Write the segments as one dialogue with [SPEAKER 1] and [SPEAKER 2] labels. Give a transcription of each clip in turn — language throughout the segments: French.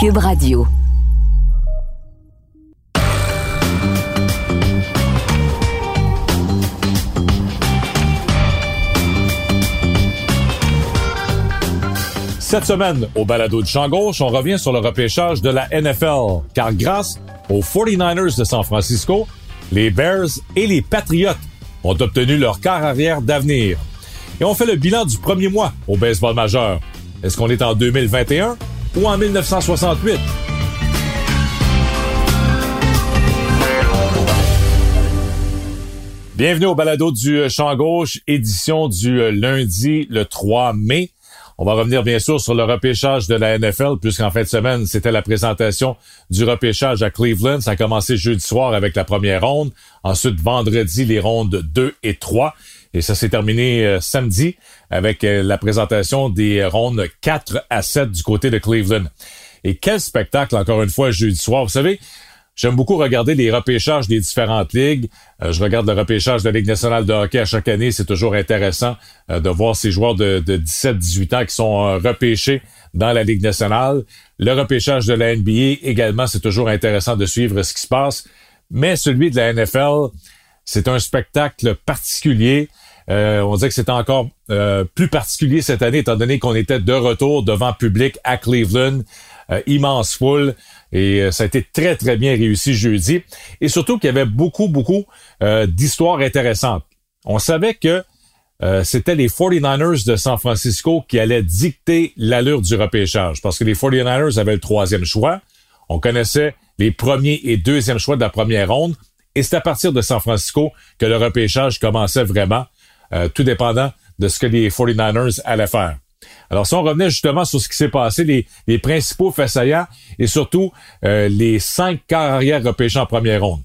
[SPEAKER 1] Cube Radio.
[SPEAKER 2] Cette semaine, au balado du champ gauche, on revient sur le repêchage de la NFL, car grâce aux 49ers de San Francisco, les Bears et les Patriots ont obtenu leur quart arrière d'avenir. Et on fait le bilan du premier mois au baseball majeur. Est-ce qu'on est en 2021 ou en 1968? Bienvenue au balado du champ gauche, édition du lundi le 3 mai. On va revenir bien sûr sur le repêchage de la NFL, puisqu'en fin de semaine, c'était la présentation du repêchage à Cleveland. Ça a commencé jeudi soir avec la première ronde. Ensuite, vendredi, les rondes 2 et 3. Et ça s'est terminé euh, samedi avec euh, la présentation des rondes 4 à 7 du côté de Cleveland. Et quel spectacle, encore une fois, jeudi soir. Vous savez, J'aime beaucoup regarder les repêchages des différentes ligues. Euh, je regarde le repêchage de la Ligue nationale de hockey à chaque année. C'est toujours intéressant de voir ces joueurs de, 17-18 ans qui sont repêchés dans la Ligue nationale. Le repêchage de la NBA également, c'est toujours intéressant de suivre ce qui se passe. Mais celui de la NFL, c'est un spectacle particulier. on dirait que c'est encore plus particulier cette année, étant donné qu'on était de retour devant public à Cleveland. immense foule. Et euh, ça a été très, très bien réussi jeudi. Et surtout qu'il y avait beaucoup, beaucoup euh, d'histoires intéressantes. On savait que euh, c'était les 49ers de San Francisco qui allaient dicter l'allure du repêchage parce que les 49ers avaient le troisième choix. On connaissait les premiers et deuxièmes choix de la première ronde. Et c'est à partir de San Francisco que le repêchage commençait vraiment, tout dépendant de ce que les 49ers allaient faire. Alors, si on revenait justement sur ce qui s'est passé, les, les principaux faits saillants et surtout euh, les cinq carrières repêchées en première ronde.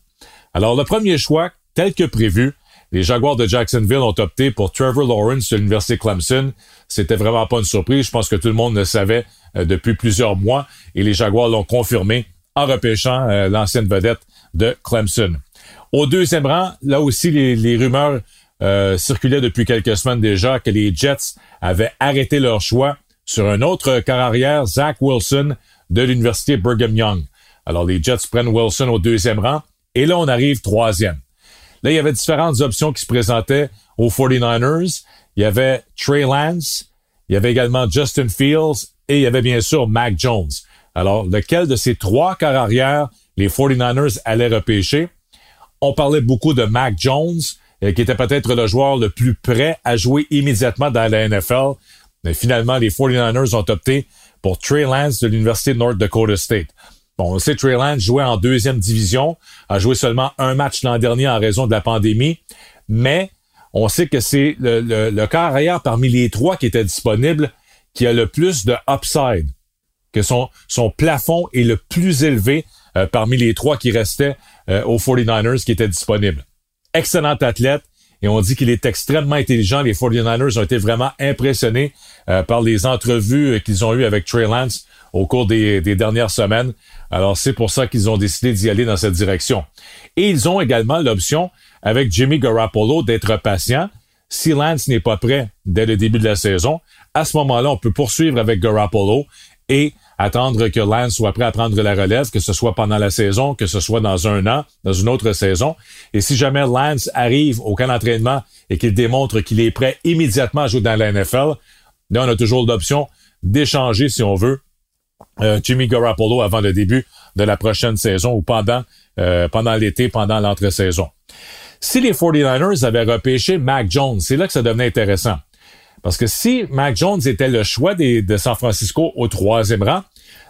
[SPEAKER 2] Alors, le premier choix, tel que prévu, les Jaguars de Jacksonville ont opté pour Trevor Lawrence de l'Université Clemson. C'était vraiment pas une surprise. Je pense que tout le monde le savait euh, depuis plusieurs mois et les Jaguars l'ont confirmé en repêchant euh, l'ancienne vedette de Clemson. Au deuxième rang, là aussi, les, rumeurs euh, circulait depuis quelques semaines déjà que les Jets avaient arrêté leur choix sur un autre carrière, Zach Wilson de l'université Brigham Young. Alors les Jets prennent Wilson au deuxième rang et là on arrive troisième. Là il y avait différentes options qui se présentaient aux 49ers. Il y avait Trey Lance, il y avait également Justin Fields et il y avait bien sûr Mac Jones. Alors lequel de ces trois carrières les 49ers allaient repêcher? On parlait beaucoup de Mac Jones, euh, qui était peut-être le joueur le plus prêt à jouer immédiatement dans la NFL. Mais finalement, les 49ers ont opté pour Trey Lance de l'Université de North Dakota State. Bon, on sait Trey Lance jouait en deuxième division, a joué seulement un match l'an dernier en raison de la pandémie, mais on sait que c'est le, le, le carrière parmi les trois qui étaient disponibles qui a le plus de upside, que son, son plafond est le plus élevé euh, parmi les trois qui restaient euh, aux 49ers qui étaient disponibles excellent athlète. Et on dit qu'il est extrêmement intelligent. Les 49ers ont été vraiment impressionnés euh, par les entrevues qu'ils ont eues avec Trey Lance au cours des, dernières semaines. Alors, c'est pour ça qu'ils ont décidé d'y aller dans cette direction. Et ils ont également l'option, avec Jimmy Garoppolo, d'être patient. Si Lance n'est pas prêt dès le début de la saison, à ce moment-là, on peut poursuivre avec Garoppolo et attendre que Lance soit prêt à prendre la relève, que ce soit pendant la saison, que ce soit dans un an, dans une autre saison. Et si jamais Lance arrive au camp d'entraînement et qu'il démontre qu'il est prêt immédiatement à jouer dans la NFL, là, on a toujours l'option d'échanger, si on veut, euh, Jimmy Garoppolo avant le début de la prochaine saison ou pendant, euh, pendant l'été, pendant l'entre-saison. Si les 49ers avaient repêché Mac Jones, c'est là que ça devenait intéressant. Parce que si Mac Jones était le choix de San Francisco au troisième rang,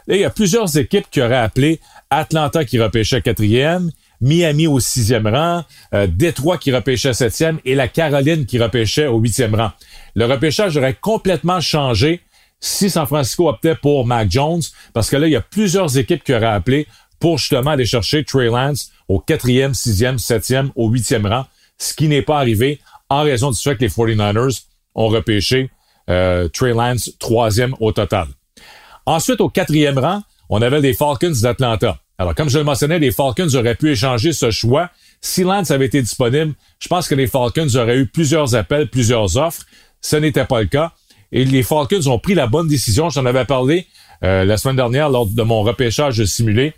[SPEAKER 2] il y a plusieurs équipes qui auraient appelé Atlanta qui repêchait quatrième, Miami au sixième rang, euh, Détroit qui repêchait septième et la Caroline qui repêchait au huitième rang. Le repêchage aurait complètement changé si San Francisco optait pour Mac Jones, parce que là, il y a plusieurs équipes qui auraient appelé pour justement aller chercher Trey Lance au quatrième, sixième, septième, au huitième rang, ce qui n'est pas arrivé en raison du fait que les 49ers ont repêché euh, Trey Lance troisième au total. Ensuite, au quatrième rang, on avait les Falcons d'Atlanta. Alors, comme je le mentionnais, les Falcons auraient pu échanger ce choix. Si Lance avait été disponible, je pense que les Falcons auraient eu plusieurs appels, plusieurs offres. Ce n'était pas le cas. et les Falcons ont pris la bonne décision. J'en avais parlé euh, la semaine dernière lors de mon repêchage simulé.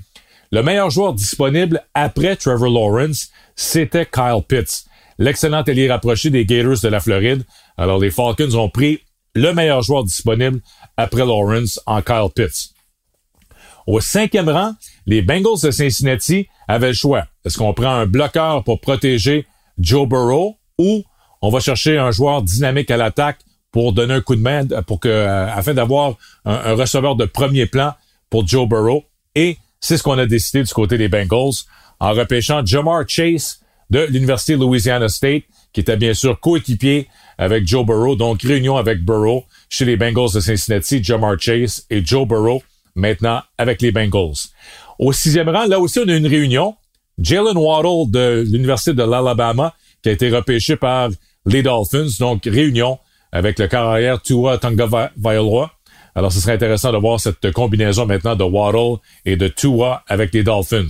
[SPEAKER 2] Le meilleur joueur disponible après Trevor Lawrence, c'était Kyle Pitts, l'excellent allié rapproché des Gators de la Floride. Alors les Falcons ont pris le meilleur joueur disponible après Lawrence en Kyle Pitts. Au cinquième rang, les Bengals de Cincinnati avaient le choix. Est-ce qu'on prend un bloqueur pour protéger Joe Burrow ou on va chercher un joueur dynamique à l'attaque pour donner un coup de main pour que, euh, afin d'avoir un, receveur de premier plan pour Joe Burrow? Et c'est ce qu'on a décidé du côté des Bengals en repêchant Jamar Chase de l'Université Louisiana State, qui était bien sûr coéquipier avec Joe Burrow, donc réunion avec Burrow chez les Bengals de Cincinnati, Jamar Chase et Joe Burrow maintenant avec les Bengals. Au sixième rang, là aussi, on a une réunion. Jalen Waddle de l'Université de l'Alabama, qui a été repêché par les Dolphins, donc réunion avec le carrière Tua Tonga Vailoa. Alors, ce serait intéressant de voir cette combinaison maintenant de Waddle et de Tua avec les Dolphins.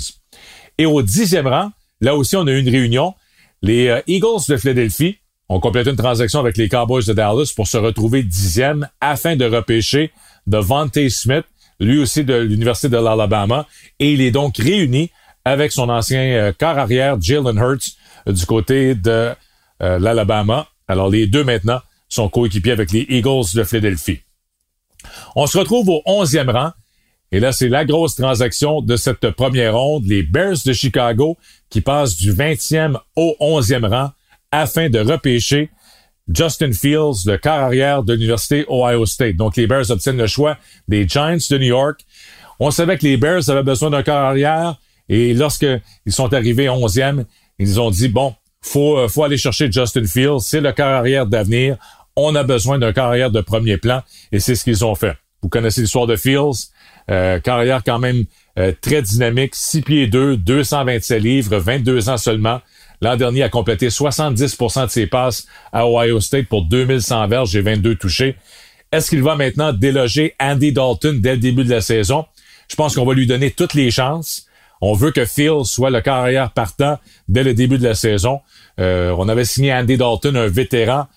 [SPEAKER 2] Et au dixième rang, là aussi, on a une réunion. Les euh, Eagles de Philadelphie ont complété une transaction avec les Cowboys de Dallas pour se retrouver dixième afin de repêcher Devontae Smith, lui aussi de l'Université de l'Alabama, et il est donc réuni avec son ancien euh, quart arrière Jalen Hurts euh, du côté de euh, l'Alabama. Alors les deux maintenant sont coéquipiers avec les Eagles de Philadelphie. On se retrouve au 11e rang. Et là, c'est la grosse transaction de cette première ronde. Les Bears de Chicago qui passent du 20e au 11e rang afin de repêcher Justin Fields, le quart arrière de l'Université Ohio State. Donc, les Bears obtiennent le choix des Giants de New York. On savait que les Bears avaient besoin d'un quart arrière et lorsqu'ils sont arrivés 11e, ils ont dit, bon, faut, euh, faut aller chercher Justin Fields. C'est le quart arrière d'avenir. On a besoin d'un carrière de premier plan et c'est ce qu'ils ont fait. Vous connaissez l'histoire de Fields. Euh, carrière quand même euh, très dynamique, 6 pieds 2, 227 livres, 22 ans seulement. L'an dernier, a complété 70% de ses passes à Ohio State pour 2100 verges et 22 touchés. Est-ce qu'il va maintenant déloger Andy Dalton dès le début de la saison? Je pense qu'on va lui donner toutes les chances. On veut que Phil soit le carrière partant dès le début de la saison. Euh, on avait signé Andy Dalton, un vétéran,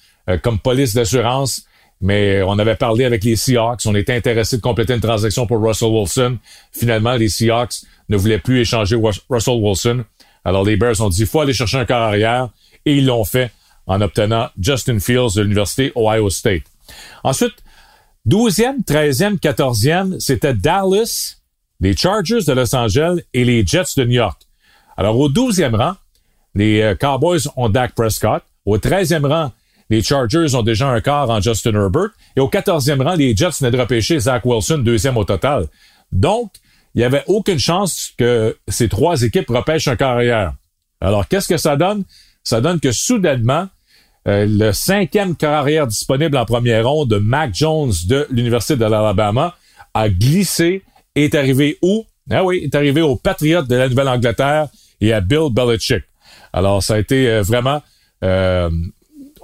[SPEAKER 2] comme police d'assurance, mais on avait parlé avec les Seahawks. On était intéressé de compléter une transaction pour Russell Wilson. Finalement, les Seahawks ne voulaient plus échanger Russell Wilson. Alors les Bears ont dit, faut aller chercher un quart arrière, et ils l'ont fait en obtenant Justin Fields de l'Université Ohio State. Ensuite, 12e, 13e, 14e, c'était Dallas, les Chargers de Los Angeles et les Jets de New York. Alors au 12e rang, les euh, Cowboys ont Dak Prescott. Au 13e rang, les Chargers ont déjà un quart en Justin Herbert. Et au 14e rang, les Jets venaient de repêcher Zach Wilson, deuxième au total. Donc, il n'y avait aucune chance que ces trois équipes repêchent un carrière. Alors, qu'est-ce que ça donne? Ça donne que soudainement, euh, le cinquième carrière disponible en première ronde de Mac Jones de l'Université de l'Alabama a glissé et est arrivé où? Ah oui, est arrivé aux Patriotes de la Nouvelle-Angleterre et à Bill Belichick. Alors, ça a été euh, vraiment... Euh,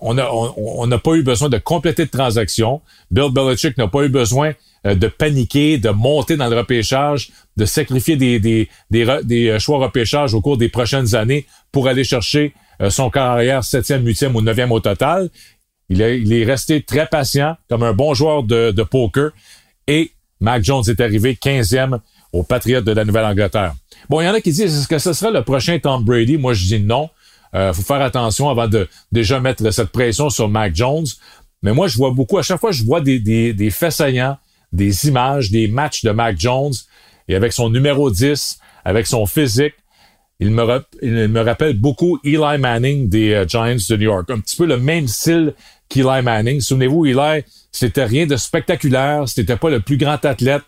[SPEAKER 2] on n'a pas eu besoin de compléter de transaction. Bill Belichick n'a pas eu besoin euh, de paniquer, de monter dans le repêchage, de sacrifier des, des, des, euh, choix repêchage au cours des prochaines années pour aller chercher euh, son carrière septième, huitième ou neuvième au total. Il, est resté très patient, comme un bon joueur de, poker. Et Mac Jones est arrivé 15e au Patriotes de la Nouvelle-Angleterre. Bon, il y en a qui disent, est-ce que ce sera le prochain Tom Brady? Moi, je dis non. Euh, faut faire attention avant de déjà mettre cette pression sur Mac Jones. Mais moi, je vois beaucoup, à chaque fois, je vois des, des, des faits saillants des images, des matchs de Mac Jones, et avec son numéro 10, avec son physique, il me, il me rappelle beaucoup Eli Manning des euh, Giants de New York. Un petit peu le même style qu'Eli Manning. Souvenez-vous, Eli, c'était rien de spectaculaire, c'était pas le plus grand athlète,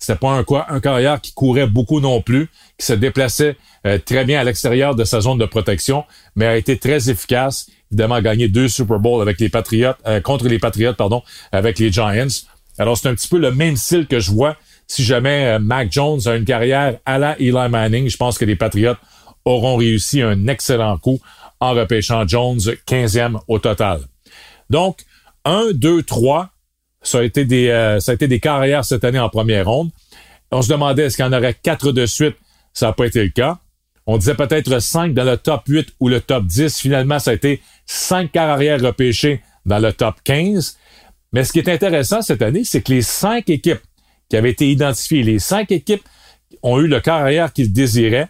[SPEAKER 2] c'était pas un, un carrière qui courait beaucoup non plus, qui se déplaçait euh, très bien à l'extérieur de sa zone de protection, mais a été très efficace. Évidemment, gagné deux Super Bowls avec les Patriots, euh, contre les Patriots, pardon, avec les Giants. Alors, c'est un petit peu le même style que je vois. Si jamais euh, Mac Jones a une carrière à la Eli Manning, je pense que les Patriots auront réussi un excellent coup en repêchant Jones 15e au total. Donc, 1, 2, 3, ça a été des, euh, ça a été des carrières cette année en première ronde. On se demandait est-ce qu'il y en aurait quatre de suite? Ça n'a pas été le cas. On disait peut-être 5 dans le top 8 ou le top 10. Finalement, ça a été cinq carrières repêchées dans le top 15. Mais ce qui est intéressant cette année, c'est que les cinq équipes qui avaient été identifiées, les cinq équipes ont eu le carrière qu'ils désiraient,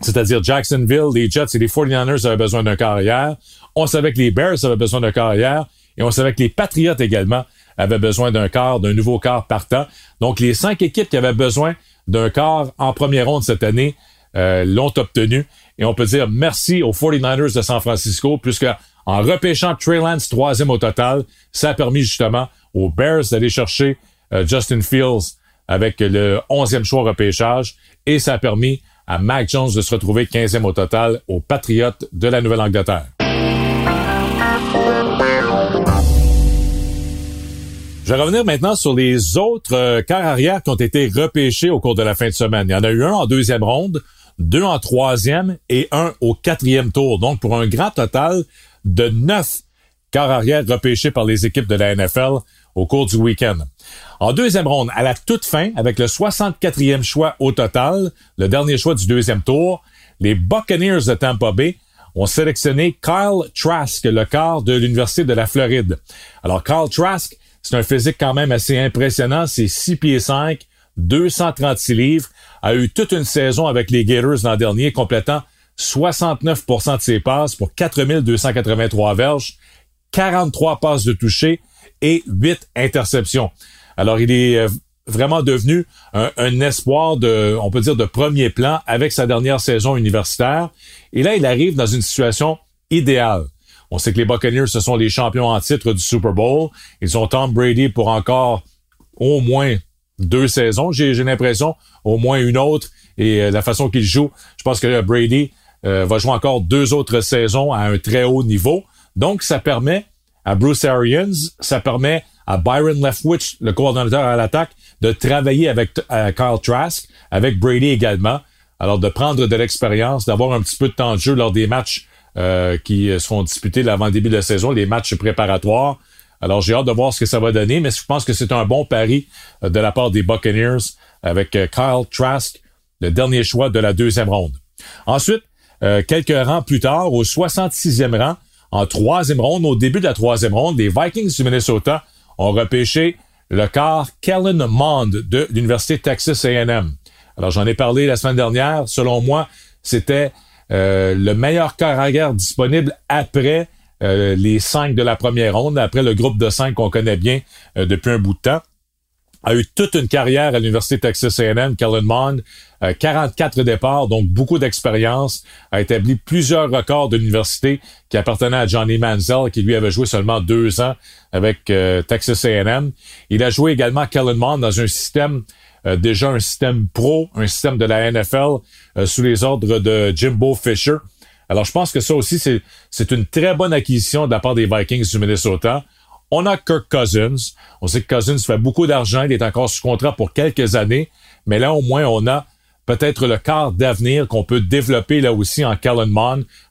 [SPEAKER 2] c'est-à-dire Jacksonville, les Jets et les 49ers avaient besoin d'un carrière. On savait que les Bears avaient besoin d'un carrière et on savait que les Patriots également avaient besoin d'un quart, d'un nouveau quart partant. Donc, les cinq équipes qui avaient besoin d'un quart en première ronde cette année euh, l'ont obtenu. Et on peut dire merci aux 49ers de San Francisco, puisque en repêchant Trey Lance troisième au total, ça a permis justement aux Bears d'aller chercher euh, Justin Fields avec le onzième choix repêchage, et ça a permis à Mac Jones de se retrouver 15e au total aux Patriotes de la Nouvelle-Angleterre. Je vais revenir maintenant sur les autres euh, arrière qui ont été repêchés au cours de la fin de semaine. Il y en a eu un en deuxième ronde, deux en troisième et un au quatrième tour. Donc, pour un grand total de neuf quarts arrière repêchés par les équipes de la NFL au cours du week-end. En deuxième ronde, à la toute fin, avec le 64e choix au total, le dernier choix du deuxième tour, les Buccaneers de Tampa Bay ont sélectionné Kyle Trask, le quart de l'Université de la Floride. Alors, Kyle Trask, c'est un physique quand même assez impressionnant. C'est 6 pieds 5, 236 livres, a eu toute une saison avec les Gators l'an dernier, complétant 69% de ses passes pour 4283 verges, 43 passes de toucher et 8 interceptions. Alors, il est euh, vraiment devenu un, un, espoir de, on peut dire, de premier plan avec sa dernière saison universitaire. Et là, il arrive dans une situation idéale. On sait que les Buccaneers, ce sont les champions en titre du Super Bowl. Ils ont Tom Brady pour encore au moins deux saisons, j'ai l'impression, au moins une autre. Et euh, la façon qu'il joue, je pense que Brady euh, va jouer encore deux autres saisons à un très haut niveau. Donc, ça permet à Bruce Arians, ça permet à Byron Leftwich, le coordonnateur à l'attaque, de travailler avec euh, Kyle Trask, avec Brady également. Alors, de prendre de l'expérience, d'avoir un petit peu de temps de jeu lors des matchs qui seront disputés avant le début de la saison, les matchs préparatoires. Alors, j'ai hâte de voir ce que ça va donner, mais je pense que c'est un bon pari euh, de la part des Buccaneers avec euh, Kyle Trask, le dernier choix de la deuxième ronde. Ensuite, euh, quelques rangs plus tard, au 66e rang, en troisième ronde, au début de la troisième ronde, les Vikings du Minnesota ont repêché le quart Kellen Mond de l'Université Texas A&M. Alors, j'en ai parlé la semaine dernière. Selon moi, c'était le meilleur quart à guerre disponible après euh, les cinq de la première ronde, après le groupe de cinq qu'on connaît bien euh, depuis un bout de temps. A eu toute une carrière à l'Université Texas A&M, Kellen Mond, 44 départs, donc beaucoup d'expérience, a établi plusieurs records de l'université qui appartenaient à Johnny Manziel, qui lui avait joué seulement deux ans avec euh, Texas A&M. Il a joué également Kellen Mond dans un système déjà un système pro, un système de la NFL sous les ordres de Jimbo Fisher. Alors, je pense que ça aussi, c'est, une très bonne acquisition de la part des Vikings du Minnesota. On a Kirk Cousins. On sait que Cousins fait beaucoup d'argent. Il est encore sous contrat pour quelques années. Mais là, au moins, on a peut-être le quart d'avenir qu'on peut développer là aussi en Kellen.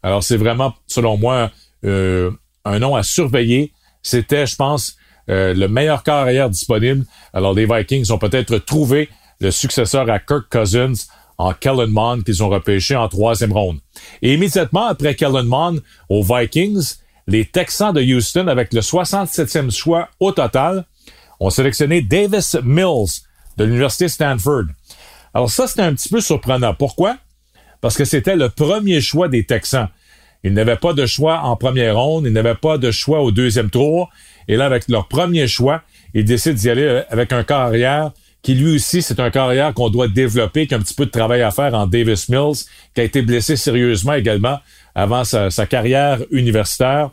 [SPEAKER 2] Alors, c'est vraiment, selon moi, euh, un nom à surveiller. C'était, je pense, euh, le meilleur carrière disponible. Alors, les Vikings ont peut-être trouvé le successeur à Kirk Cousins en Kellen Mond qu'ils ont repêché en troisième ronde. Et immédiatement après Kellen Mond aux Vikings, les Texans de Houston, avec le 67e choix au total, ont sélectionné Davis Mills de l'Université Stanford. Alors ça, c'était un petit peu surprenant. Pourquoi? Parce que c'était le premier choix des Texans. Ils n'avaient pas de choix en première ronde, ils n'avaient pas de choix au deuxième tour. Et là, avec leur premier choix, ils décident d'y aller avec un carrière qui lui aussi, c'est un carrière qu'on doit développer, qui a un petit peu de travail à faire en Davis Mills, qui a été blessé sérieusement également avant sa, carrière universitaire.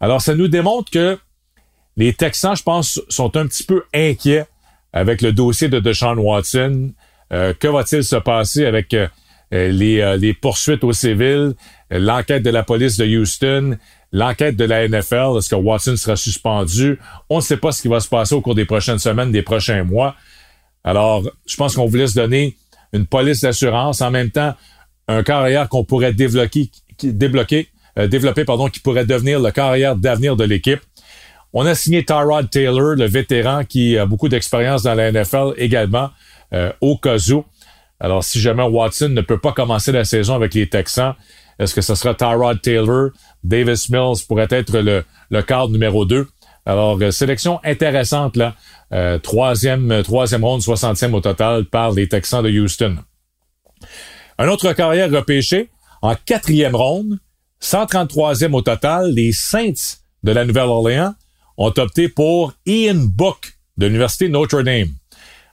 [SPEAKER 2] Alors, ça nous démontre que les Texans, je pense, sont un petit peu inquiets avec le dossier de Deshaun Watson. Euh, que va-t-il se passer avec euh, les, euh, les, poursuites au civil, l'enquête de la police de Houston, l'enquête de la NFL, est-ce que Watson sera suspendu? On ne sait pas ce qui va se passer au cours des prochaines semaines, des prochains mois. Alors, je pense qu'on voulait se donner une police d'assurance, en même temps, un carrière qu'on pourrait débloquer, débloquer, euh, développer, pardon, qui pourrait devenir le carrière d'avenir de l'équipe. On a signé Tyrod Taylor, le vétéran qui a beaucoup d'expérience dans la NFL également, euh, au cas. Alors, si jamais Watson ne peut pas commencer la saison avec les Texans, est-ce que ce sera Tyrod Taylor? Davis Mills pourrait être le, le cadre numéro 2. Alors, euh, sélection intéressante, là. Euh, troisième, troisième ronde, 60e au total par les Texans de Houston. Un autre carrière repêché en quatrième ronde, 133e au total, les Saints de la Nouvelle-Orléans ont opté pour Ian Book de l'Université Notre Dame.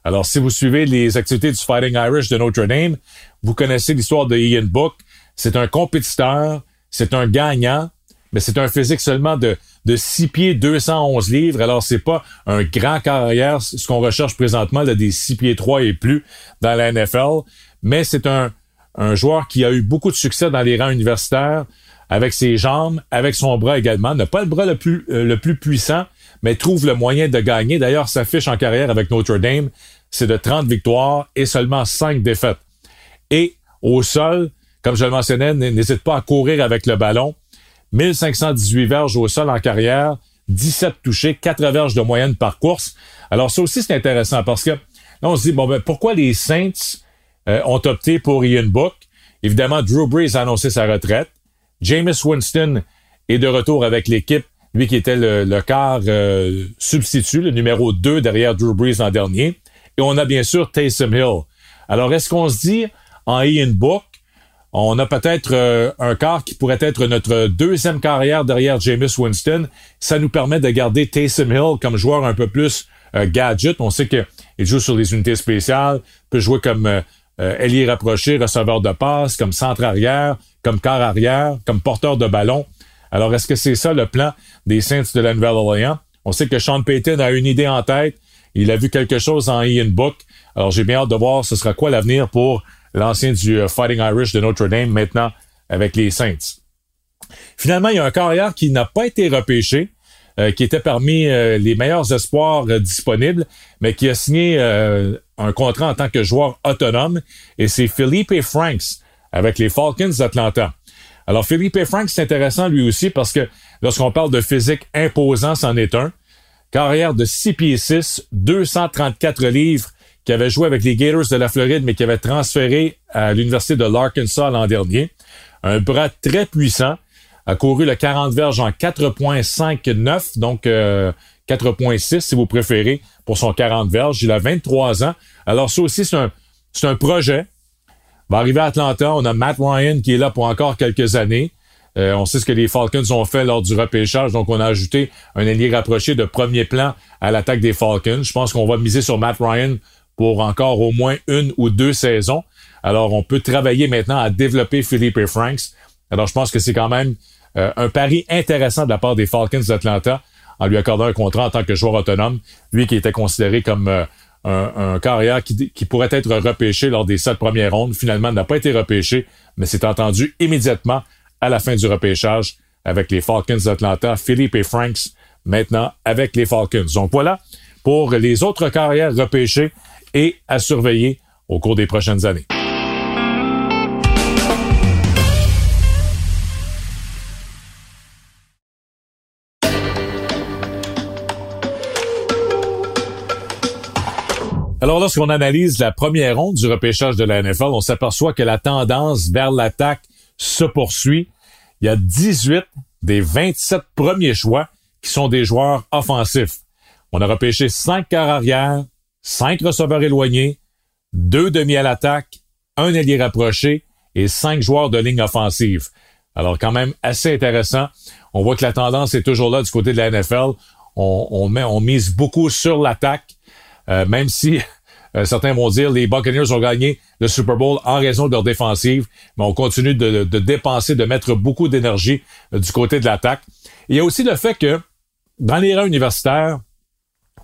[SPEAKER 2] Alors, si vous suivez les activités du Fighting Irish de Notre Dame, vous connaissez l'histoire de Ian Book. C'est un compétiteur, c'est un gagnant, mais c'est un physique seulement de, de 6 pieds 211 livres. Alors, c'est pas un grand carrière, ce qu'on recherche présentement, des 6 pieds 3 et plus dans la NFL, mais c'est un, joueur qui a eu beaucoup de succès dans les rangs universitaires avec ses jambes, avec son bras également. N'a pas le bras le plus, euh, puissant, mais trouve le moyen de gagner. D'ailleurs, sa fiche en carrière avec Notre Dame, c'est de 30 victoires et seulement 5 défaites. Et au sol, comme je le mentionnais, n'hésite pas à courir avec le ballon. 1518 verges au sol en carrière, 17 touchés, 4 verges de moyenne par course. Alors ça aussi, c'est intéressant parce que là, on se dit, bon, ben, pourquoi les Saints euh, ont opté pour Ian Book? Évidemment, Drew Brees a annoncé sa retraite. Jameis Winston est de retour avec l'équipe, lui qui était le, le quart euh, substitut, le numéro 2 derrière Drew Brees l'an dernier. Et on a bien sûr Taysom Hill. Alors, est-ce qu'on se dit en Ian Book, on a peut-être euh, un quart qui pourrait être notre deuxième carrière derrière Jameis Winston. Ça nous permet de garder Taysom Hill comme joueur un peu plus euh, gadget. On sait qu'il joue sur les unités spéciales, peut jouer comme euh, ailier rapproché, receveur de passe, comme centre arrière, comme quart arrière, comme porteur de ballon. Alors, est-ce que c'est ça le plan des Saints de la Nouvelle-Orléans? On sait que Sean Payton a une idée en tête. Il a vu quelque chose en Ian Book. Alors, j'ai bien hâte de voir ce sera quoi l'avenir pour l'ancien du euh, Fighting Irish de Notre Dame, maintenant avec les Saints. Finalement, il y a un carrière qui n'a pas été repêché, euh, qui était parmi euh, les meilleurs espoirs disponibles, mais qui a signé un contrat en tant que joueur autonome, et c'est Philippe Franks avec les Falcons d'Atlanta. Alors, Philippe Franks, c'est intéressant lui aussi parce que lorsqu'on parle de physique imposant, c'en est un. Carrière de 6 pieds 6, 234 livres, qui avait joué avec les Gators de la Floride, mais qui avait transféré à l'Université de l'Arkansas l'an dernier. Un bras très puissant, a couru le 40 verges en 4.59, donc 4.6 euh, si vous préférez, pour son 40 verges. Il a 23 ans. Alors ça aussi, c'est un, un projet. va arriver à Atlanta. On a Matt Ryan qui est là pour encore quelques années. Euh, on sait ce que les Falcons ont fait lors du repêchage, donc on a ajouté un allié rapproché de premier plan à l'attaque des Falcons. Je pense qu'on va miser sur Matt Ryan encore au moins une ou deux saisons. Alors, on peut travailler maintenant à développer Philippe Franks. Alors, je pense que c'est quand même euh, un pari intéressant de la part des Falcons d'Atlanta en lui accordant un contrat en tant que joueur autonome. Lui qui était considéré comme euh, un, carrière qui, pourrait être repêché lors des sept premières rondes. Finalement, n'a pas été repêché, mais s'est entendu immédiatement à la fin du repêchage avec les Falcons d'Atlanta. Philippe Franks maintenant avec les Falcons. Donc voilà pour les autres carrières repêchées et à surveiller au cours des prochaines années. Alors, lorsqu'on analyse la première ronde du repêchage de la NFL, on s'aperçoit que la tendance vers l'attaque se poursuit. Il y a 18 des 27 premiers choix qui sont des joueurs offensifs. On a repêché 5 quarts arrière, cinq receveurs éloignés, deux demi à l'attaque, un ailier rapproché et cinq joueurs de ligne offensive. Alors quand même assez intéressant. On voit que la tendance est toujours là du côté de la NFL. On, met, on mise beaucoup sur l'attaque, euh, même si euh, certains vont dire les Buccaneers ont gagné le Super Bowl en raison de leur défensive, mais on continue de, dépenser, de mettre beaucoup d'énergie euh, du côté de l'attaque. Il y a aussi le fait que dans les rangs universitaires,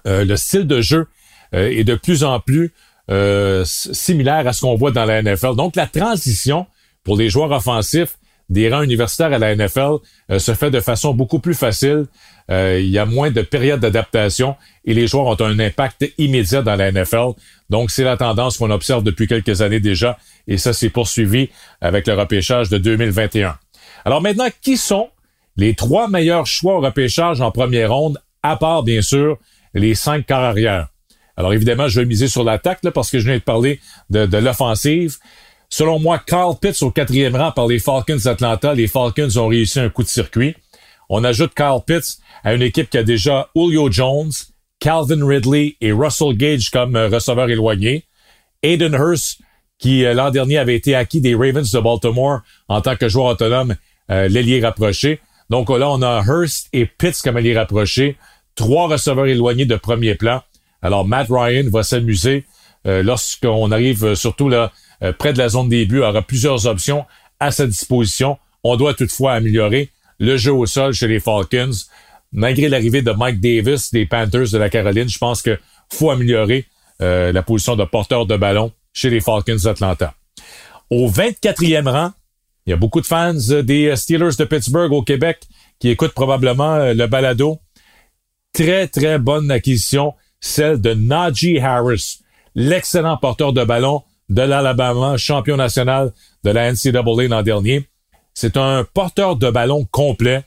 [SPEAKER 2] le style de jeu euh, est de plus en plus euh, similaire à ce qu'on voit dans la NFL. Donc la transition pour les joueurs offensifs des rangs universitaires à la NFL euh, se fait de façon beaucoup plus facile. il y a moins de périodes d'adaptation et les joueurs ont un impact immédiat dans la NFL. Donc, c'est la tendance qu'on observe depuis quelques années déjà et ça s'est poursuivi avec le repêchage de 2021. Alors maintenant, qui sont les trois meilleurs choix au repêchage en première ronde, à part, bien sûr, les cinq carrières? Alors évidemment, je vais miser sur l'attaque parce que je viens de parler de, l'offensive. Selon moi, Carl Pitts au quatrième rang par les Falcons d'Atlanta. Les Falcons ont réussi un coup de circuit. On ajoute Kyle Pitts à une équipe qui a déjà Julio Jones, Calvin Ridley et Russell Gage comme euh, receveur éloigné. Aiden Hurst, qui euh, l'an dernier avait été acquis des Ravens de Baltimore en tant que joueur autonome, euh, l'ailier rapproché. Donc là, on a Hurst et Pitts comme alliés rapprochés, trois receveurs éloignés de premier plan. Alors Matt Ryan va s'amuser lorsqu'on arrive surtout là près de la zone des buts, aura plusieurs options à sa disposition. On doit toutefois améliorer le jeu au sol chez les Falcons. Malgré l'arrivée de Mike Davis des Panthers de la Caroline, je pense que faut améliorer euh, la position de porteur de ballon chez les Falcons d'Atlanta. Au 24e rang, il y a beaucoup de fans des Steelers de Pittsburgh au Québec qui écoutent probablement euh, le balado. Très, très bonne acquisition, celle de Najee Harris, l'excellent porteur de ballon de l'Alabama, champion national de la NCAA l'an dernier. C'est un porteur de ballon complet,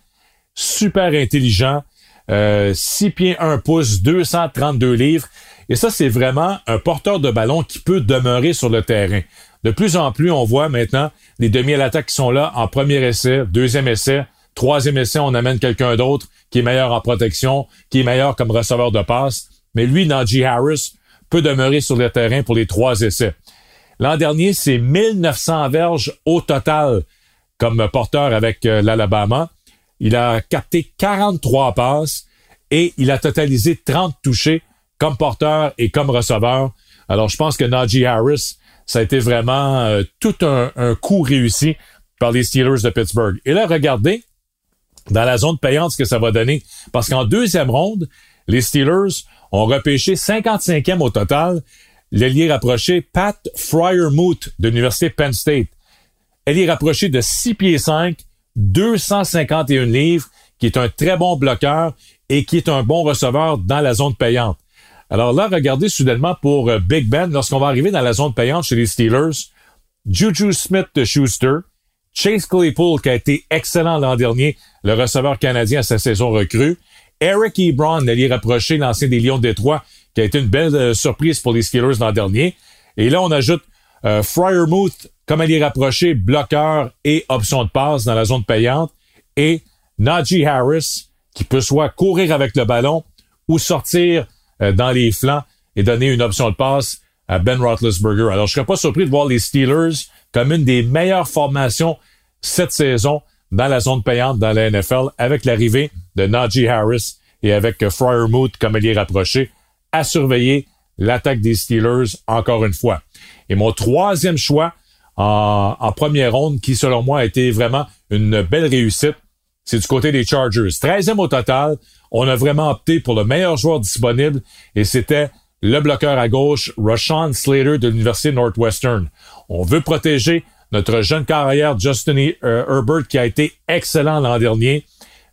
[SPEAKER 2] super intelligent, euh, 6 pieds 1 pouce, 232 livres. Et ça, c'est vraiment un porteur de ballon qui peut demeurer sur le terrain. De plus en plus, on voit maintenant les demi à qui sont là en premier essai, deuxième essai, troisième essai, on amène quelqu'un d'autre qui est meilleur en protection, qui est meilleur comme receveur de passe. Mais lui, Najee Harris, peut demeurer sur le terrain pour les trois essais. L'an dernier, c'est 1900 verges au total comme porteur avec euh, l'Alabama. Il a capté 43 passes et il a totalisé 30 touchés comme porteur et comme receveur. Alors, je pense que Najee Harris, ça a été vraiment euh, tout un, coup réussi par les Steelers de Pittsburgh. Et là, regardez dans la zone payante ce que ça va donner. Parce qu'en deuxième ronde, les Steelers ont repêché 55e au total l'ailier rapproché Pat Fryermuth de l'Université Penn State. Elle est rapprochée de 6 pieds 5, 251 livres, qui est un très bon bloqueur et qui est un bon receveur dans la zone payante. Alors là, regardez soudainement pour euh, Big Ben, lorsqu'on va arriver dans la zone payante chez les Steelers, Juju Smith de Schuster, Chase Claypool qui a été excellent l'an dernier, le receveur canadien à sa saison recrue, Eric Ebron, l'allié rapproché, l'ancien des Lions de Détroit, qui a été une belle euh, surprise pour les Steelers l'an dernier. Et là, on ajoute euh, Fryermuth comme allié rapproché, bloqueur et option de passe dans la zone payante. Et Najee Harris, qui peut soit courir avec le ballon ou sortir euh, dans les flancs et donner une option de passe à Ben Roethlisberger. Alors, je serais pas surpris de voir les Steelers comme une des meilleures formations cette saison dans la zone payante dans la NFL avec l'arrivée de Najee Harris et avec Fryermuth comme allié rapproché à surveiller l'attaque des Steelers encore une fois. Et mon troisième choix en, première ronde, qui selon moi a été vraiment une belle réussite, c'est du côté des Chargers. 13e au total, on a vraiment opté pour le meilleur joueur disponible et c'était le bloqueur à gauche, Rashawn Slater de l'Université Northwestern. On veut protéger notre jeune carrière Justin euh, Herbert qui a été excellent l'an dernier,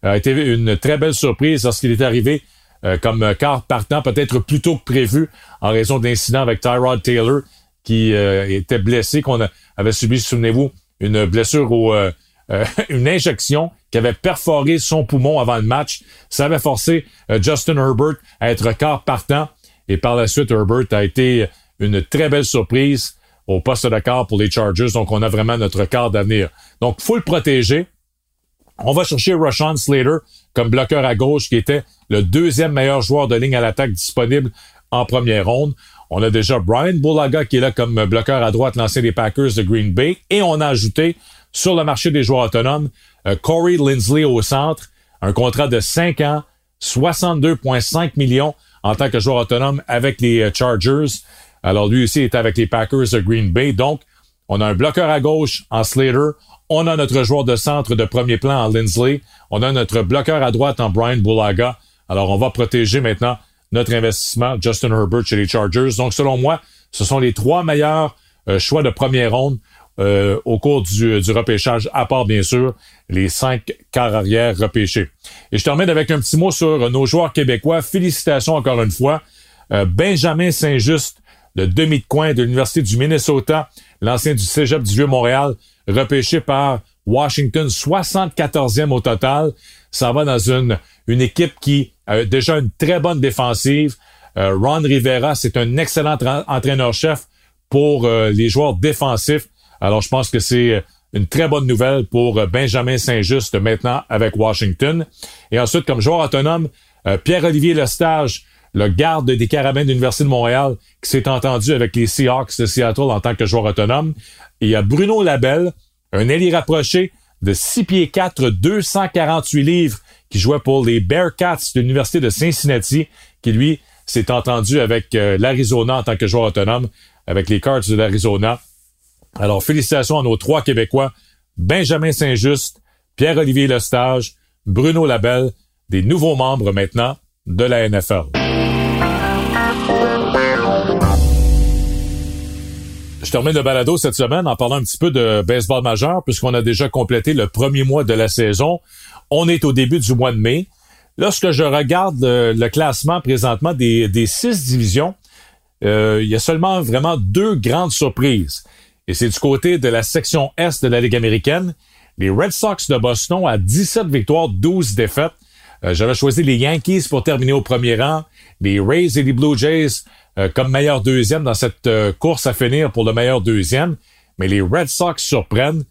[SPEAKER 2] a été une très belle surprise lorsqu'il est arrivé euh, comme quart partant, peut-être plus tôt que prévu en raison d'incidents avec Tyrod Taylor qui euh, était blessé, qu'on avait subi, souvenez-vous, une blessure euh, une injection qui avait perforé son poumon avant le match. Ça avait forcé Justin Herbert à être quart partant. Et par la suite, Herbert a été une très belle surprise au poste de quart pour les Chargers. Donc, on a vraiment notre quart d'avenir. Donc, faut le protéger. On va chercher Rashawn Slater comme bloqueur à gauche, qui était le deuxième meilleur joueur de ligne à l'attaque disponible en première ronde. On a déjà Brian Bulaga qui est là comme bloqueur à droite, l'ancien des Packers de Green Bay. Et on a ajouté sur le marché des joueurs autonomes euh, Corey Lindsley au centre, un contrat de 5 ans, 62,5 millions en tant que joueur autonome avec les euh, Chargers. Alors lui aussi est avec les Packers de Green Bay. Donc, on a un bloqueur à gauche en Slater. On a notre joueur de centre de premier plan en Lindsley. On a notre bloqueur à droite en Brian Bulaga. Alors, on va protéger maintenant notre investissement, Justin Herbert chez les Chargers. Donc, selon moi, ce sont les trois meilleurs euh, choix de première ronde euh, au cours du, du, repêchage, à part, bien sûr, les cinq quarts arrière repêchés. Et je termine avec un petit mot sur nos joueurs québécois. Félicitations encore une fois. Euh, Benjamin Saint-Just, le demi de coin de l'Université du Minnesota, l'ancien du Cégep du Vieux-Montréal, repêché par Washington, 74e au total. Ça va dans une, une équipe qui a déjà une très bonne défensive. Euh, Ron Rivera, c'est un excellent entraîneur-chef pour euh, les joueurs défensifs. Alors, je pense que c'est une très bonne nouvelle pour Benjamin Saint-Just maintenant avec Washington. Et ensuite, comme joueur autonome, Pierre-Olivier Lestage, le garde des Carabins de l'Université de Montréal, qui s'est entendu avec les Seahawks de Seattle en tant que joueur autonome. Il y a Bruno Labelle, un ailier rapproché de 6 pieds 4, 248 livres, qui jouait pour les Bearcats de l'Université de Cincinnati, qui lui s'est entendu avec euh, l'Arizona en tant que joueur autonome, avec les Cards de l'Arizona. Alors, félicitations à nos trois Québécois, Benjamin Saint-Just, Pierre-Olivier Lestage, Bruno Labelle, des nouveaux membres maintenant de la NFL. Je termine le balado cette semaine en parlant un petit peu de baseball majeur, puisqu'on a déjà complété le premier mois de la saison. On est au début du mois de mai. Lorsque je regarde le, classement présentement des, six divisions, euh, il y a seulement vraiment deux grandes surprises. Et c'est du côté de la section Est de la Ligue américaine. Les Red Sox de Boston à 17 victoires, 12 défaites. Euh, j'avais choisi les Yankees pour terminer au premier rang, les Rays et les Blue Jays euh, comme meilleur deuxième dans cette course à finir pour le meilleur deuxième. Mais les Red Sox surprennent.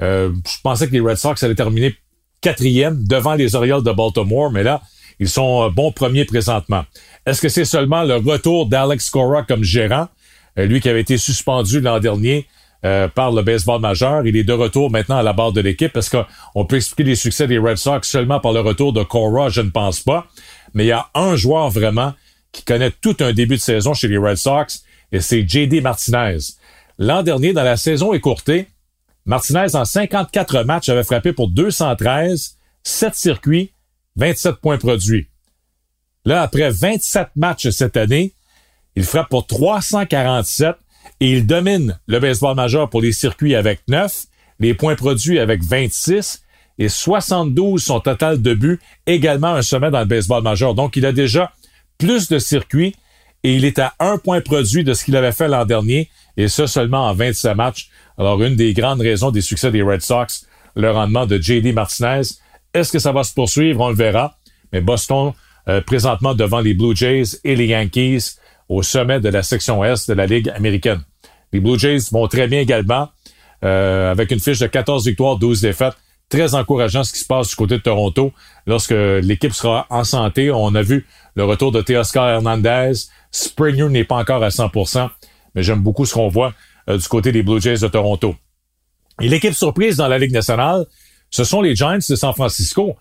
[SPEAKER 2] je pensais que les Red Sox allaient terminer quatrième devant les Orioles de Baltimore, mais là, ils sont euh, bons premiers présentement. Est-ce que c'est seulement le retour d'Alex Cora comme gérant, euh, lui qui avait été suspendu l'an dernier euh, par le baseball majeur. Il est de retour maintenant à la barre de l'équipe. Est-ce qu'on peut expliquer les succès des Red Sox seulement par le retour de Cora? Je ne pense pas. Mais il y a un joueur vraiment qui connaît tout un début de saison chez les Red Sox, et c'est JD Martinez. L'an dernier, dans la saison écourtée, Martinez, en 54 matchs, avait frappé pour 213, 7 circuits, 27 points produits. Là, après 27 matchs cette année, il frappe pour 347 et il domine le baseball majeur pour les circuits avec 9, les points produits avec 26 et 72 son total de buts, également un sommet dans le baseball majeur. Donc, il a déjà plus de circuits et il est à un point produit de ce qu'il avait fait l'an dernier, et ça seulement en 27 matchs. Alors, une des grandes raisons des succès des Red Sox, le rendement de J.D. Martinez. Est-ce que ça va se poursuivre? On le verra. Mais Boston, euh, présentement devant les Blue Jays et les Yankees au sommet de la section Est de la Ligue américaine. Les Blue Jays vont très bien également, euh, avec une fiche de 14 victoires, 12 défaites. Très encourageant ce qui se passe du côté de Toronto. Lorsque l'équipe sera en santé, on a vu le retour de Teoscar Hernandez. Springer n'est pas encore à 100%, mais j'aime beaucoup ce qu'on voit euh, du côté des Blue Jays de Toronto. Et l'équipe surprise dans la Ligue nationale, ce sont les Giants de San Francisco.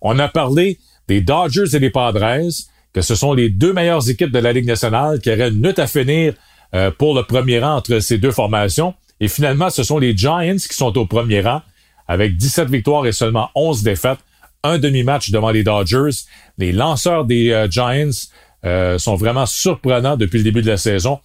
[SPEAKER 2] On a parlé des Dodgers et des Padres, que ce sont les deux meilleures équipes de la Ligue nationale qui auraient une lutte à finir euh, pour le premier rang entre ces deux formations. Et finalement, ce sont les Giants qui sont au premier rang avec 17 victoires et seulement 11 défaites. Un demi-match devant les Dodgers. Les lanceurs des euh, Giants sont vraiment surprenants depuis le début de la saison.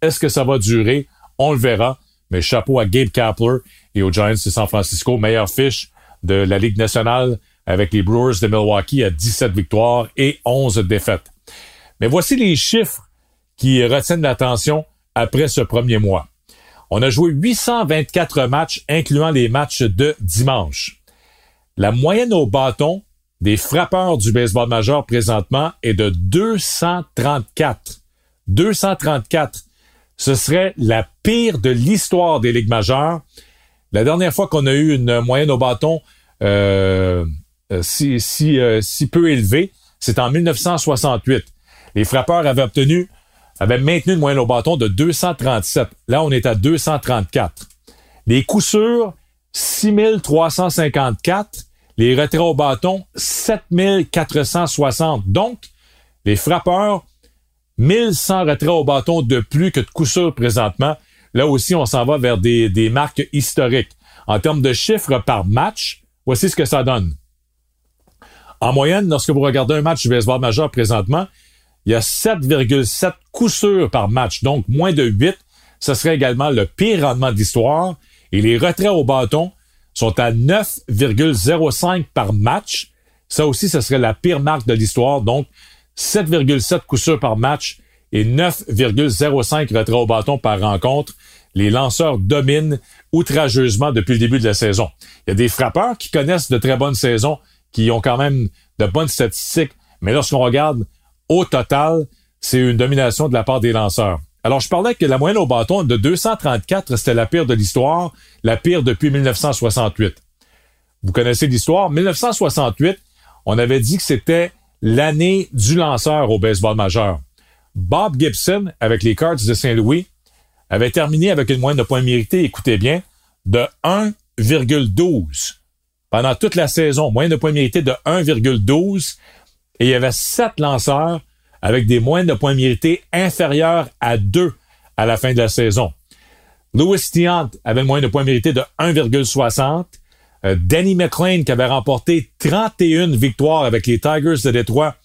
[SPEAKER 2] Est-ce que ça va durer? On le verra. Mais chapeau à Gabe Kapler et aux Giants de San Francisco. Meilleure fiche de la Ligue nationale avec les Brewers de Milwaukee à 17 victoires et 11 défaites. Mais voici les chiffres qui retiennent l'attention après ce premier mois. On a joué 824 matchs, incluant les matchs de dimanche. La moyenne au bâton des frappeurs du baseball majeur présentement est de 234. 234 ce serait la pire de l'histoire des ligues majeures. La dernière fois qu'on a eu une moyenne au bâton euh, euh, si, euh, si peu élevée, c'est en 1968. Les frappeurs avaient obtenu, avaient maintenu une moyenne au bâton de 237. Là, on est à 234. Les coups sûrs, 6354. Les retraits au bâton, 7460. Donc, les frappeurs 1100 retraits au bâton de plus que de coup sûr présentement. Là aussi, on s'en va vers des, marques historiques. En termes de chiffres par match, voici ce que ça donne. En moyenne, lorsque vous regardez un match du baseball majeur présentement, il y a 7,7 coups sûrs par match, donc moins de 8. Ce serait également le pire rendement d'histoire. Et les retraits au bâton sont à 9,05 par match. Ça aussi, ce serait la pire marque de l'histoire. Donc, 7,7 coups sûrs par match et 9,05 retraits au bâton par rencontre. Les lanceurs dominent outrageusement depuis le début de la saison. Il y a des frappeurs qui connaissent de très bonnes saisons, qui ont quand même de bonnes statistiques, mais lorsqu'on regarde au total, c'est une domination de la part des lanceurs. Alors, je parlais que la moyenne au bâton de 234, c'était la pire de l'histoire, la pire depuis 1968. Vous connaissez l'histoire? 1968, on avait dit que c'était l'année du lanceur au baseball majeur. Bob Gibson, avec les Cards de Saint-Louis, avait terminé avec une moyenne de points mérités, écoutez bien, de 1,12 pendant toute la saison. Moyenne de points mérités de 1,12 et il y avait sept lanceurs avec des moyennes de points mérités inférieures à 2 à la fin de la saison. Louis Tiant avait une moyenne de points mérités de 1,60. Euh, Danny McLean qui avait remporté 31 victoires avec les Tigers de Détroit,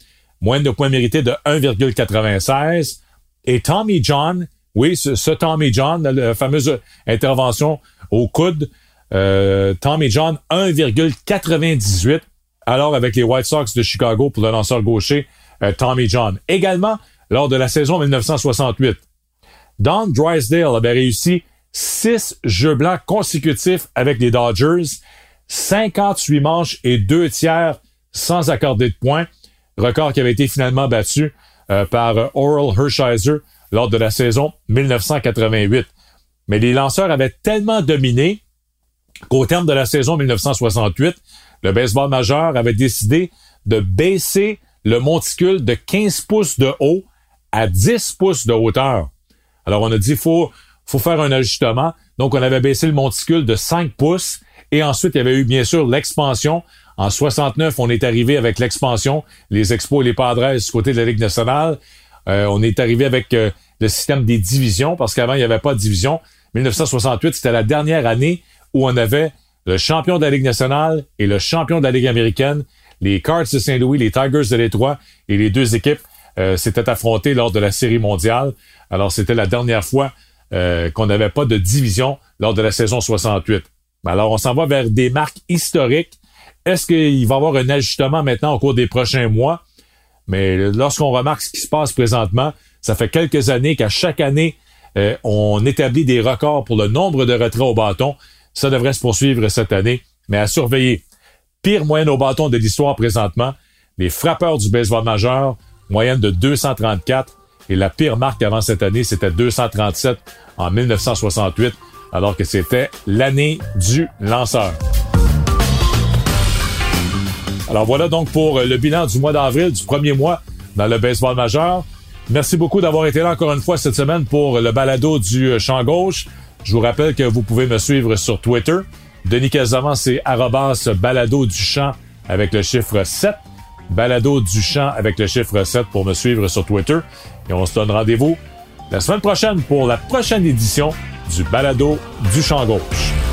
[SPEAKER 2] moyenne de points mérités de 1,96. Et Tommy John, oui, ce, Tommy John, la fameuse intervention au coude, euh, Tommy John, 1,98. Alors avec les White Sox de Chicago pour le lanceur gaucher, Tommy John. Également, lors de la saison 1968, Don Drysdale avait réussi six jeux blancs consécutifs avec les Dodgers, 58 manches et deux tiers sans accorder de points, record qui avait été finalement battu euh, par euh, Oral Hershiser lors de la saison 1988. Mais les lanceurs avaient tellement dominé qu'au terme de la saison 1968, le baseball majeur avait décidé de baisser le monticule de 15 pouces de haut à 10 pouces de hauteur. Alors, on a dit, faut, faut faire un ajustement. Donc, on avait baissé le monticule de 5 pouces. Et ensuite, il y avait eu, bien sûr, l'expansion. En 69, on est arrivé avec l'expansion, les Expos et les Padres du côté de la Ligue nationale. Euh, on est arrivé avec euh, le système des divisions, parce qu'avant, il n'y avait pas de division. 1968, c'était la dernière année où on avait le champion de la Ligue nationale et le champion de la Ligue américaine les Cards de Saint-Louis, les Tigers de Détroit et les deux équipes euh, s'étaient affrontées lors de la Série mondiale. Alors, c'était la dernière fois euh, qu'on n'avait pas de division lors de la saison 68. Alors, on s'en va vers des marques historiques. Est-ce qu'il va y avoir un ajustement maintenant au cours des prochains mois? Mais lorsqu'on remarque ce qui se passe présentement, ça fait quelques années qu'à chaque année, euh, on établit des records pour le nombre de retraits au bâton. Ça devrait se poursuivre cette année, mais à surveiller pire moyenne au bâton de l'histoire présentement. Les frappeurs du baseball majeur, moyenne de 234. Et la pire marque avant cette année, c'était 237 en 1968, alors que c'était l'année du lanceur. Alors voilà donc pour le bilan du mois d'avril, du premier mois dans le baseball majeur. Merci beaucoup d'avoir été là encore une fois cette semaine pour le balado du champ gauche. Je vous rappelle que vous pouvez me suivre sur Twitter, Denis Casamant, c'est arrobas balado du champ avec le chiffre 7. Balado du champ avec le chiffre 7 pour me suivre sur Twitter. Et on se donne rendez-vous la semaine prochaine pour la prochaine édition du balado du champ gauche.